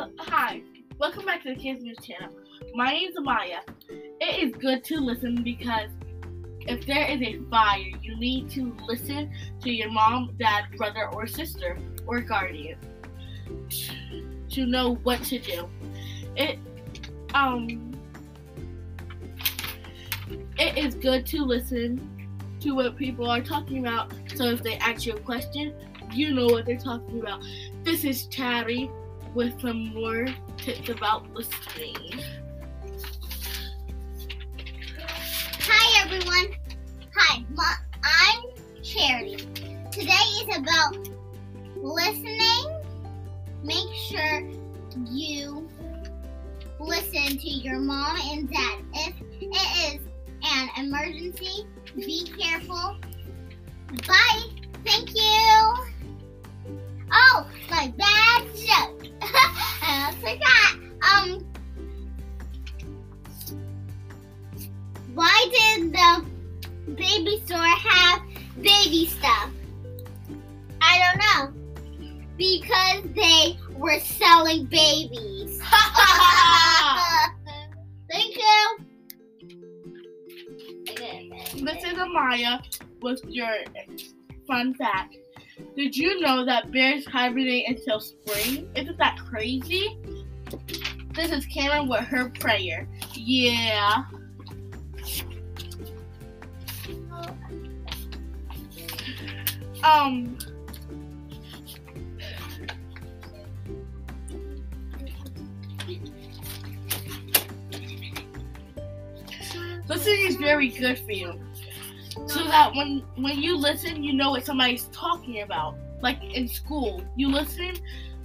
Hi, welcome back to the Kids News Channel. My name is Amayah. It is good to listen because if there is a fire, you need to listen to your mom, dad, brother, or sister, or guardian to know what to do. It um it is good to listen to what people are talking about. So if they ask you a question, you know what they're talking about. This is Chatty with some more tips about listening. Hi everyone. Hi, my, I'm Charity. Today is about listening. Make sure you listen to your mom and dad. If it is an emergency, be careful. Bye. Why did the baby store have baby stuff? I don't know. Because they were selling babies. Thank you. This is Amayah with your fun fact. Did you know that bears hibernate until spring? Isn't that crazy? This is Camryn with her prayer. Yeah. Um. Listening is very good for you. So that when when you listen, you know what somebody's talking about. Like in school, you listen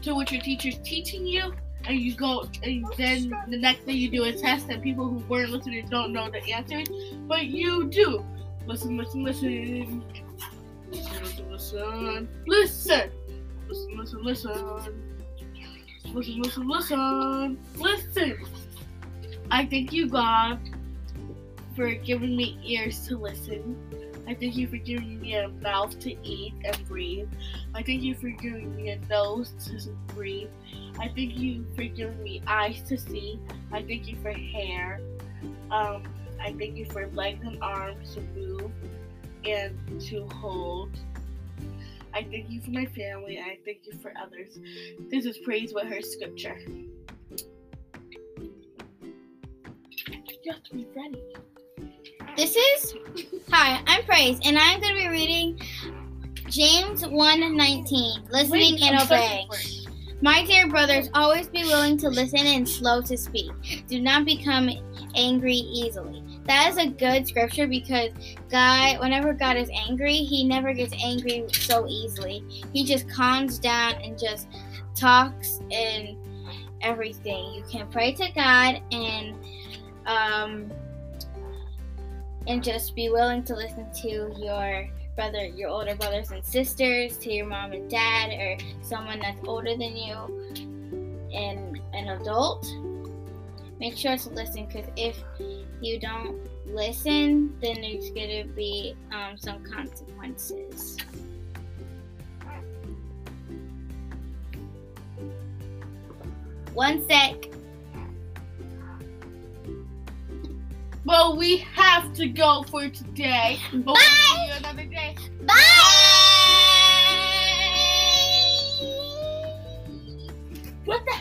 to what your teacher's teaching you, and you go, and then the next day you do a test, and people who weren't listening don't know the answers, but you do. Listen. Listen, listen, listen. Listen. Listen, listen, listen. Listen, listen, listen. Listen. I thank you, God, for giving me ears to listen. I thank you for giving me a mouth to eat and breathe. I thank you for giving me a nose to breathe. I thank you for giving me eyes to see. I thank you for hair. Um, I thank you for legs and arms to move and to hold. I thank you for my family. and I thank you for others. This is praise with her scripture. You have to be ready. This is Hi, I'm Praise, and I'm going to be reading James 1:19, listening Wait, and obeying. My dear brothers, always be willing to listen and slow to speak. Do not become angry easily. That is a good scripture because God, whenever God is angry, He never gets angry so easily. He just calms down and just talks and everything. You can pray to God and um, and just be willing to listen to your brother, your older brothers and sisters, to your mom and dad, or someone that's older than you, and an adult. Make sure to listen because if you don't listen, then there's going to be um, some consequences. One sec. Well, we have to go for today. But we'll see you another day. Bye. What the